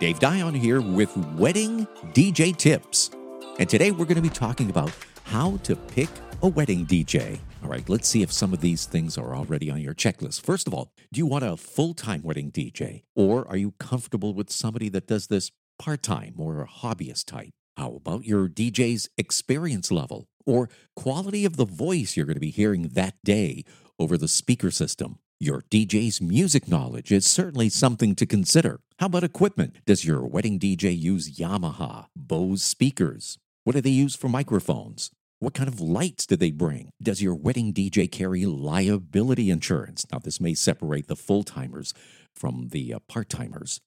Dave Dion here with Wedding DJ Tips. And today we're going to be talking about how to pick a wedding DJ. All right, let's see if some of these things are already on your checklist. First of all, do you want a full time wedding DJ? Or are you comfortable with somebody that does this part time or a hobbyist type? How about your DJ's experience level or quality of the voice you're going to be hearing that day over the speaker system? Your DJ's music knowledge is certainly something to consider. How about equipment? Does your wedding DJ use Yamaha, Bose speakers? What do they use for microphones? What kind of lights do they bring? Does your wedding DJ carry liability insurance? Now, this may separate the full timers from the uh, part timers.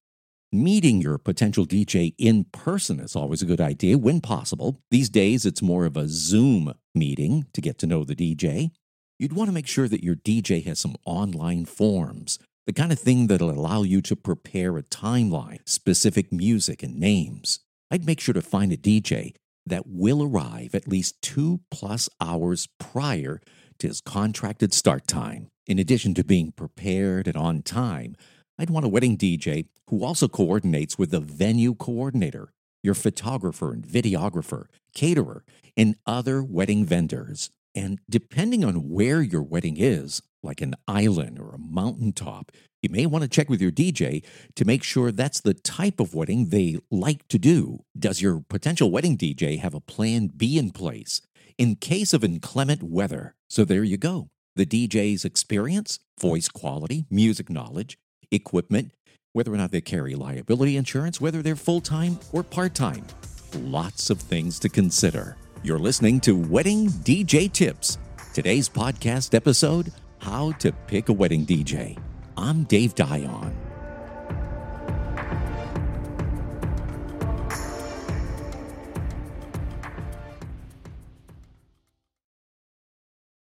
Meeting your potential DJ in person is always a good idea when possible. These days, it's more of a Zoom meeting to get to know the DJ. You'd want to make sure that your DJ has some online forms, the kind of thing that'll allow you to prepare a timeline, specific music, and names. I'd make sure to find a DJ that will arrive at least two plus hours prior to his contracted start time. In addition to being prepared and on time, I'd want a wedding DJ who also coordinates with the venue coordinator, your photographer and videographer, caterer, and other wedding vendors. And depending on where your wedding is, like an island or a mountaintop, you may want to check with your DJ to make sure that's the type of wedding they like to do. Does your potential wedding DJ have a plan B in place in case of inclement weather? So there you go. The DJ's experience, voice quality, music knowledge, equipment, whether or not they carry liability insurance, whether they're full time or part time. Lots of things to consider. You're listening to Wedding DJ Tips. Today's podcast episode How to Pick a Wedding DJ. I'm Dave Dion.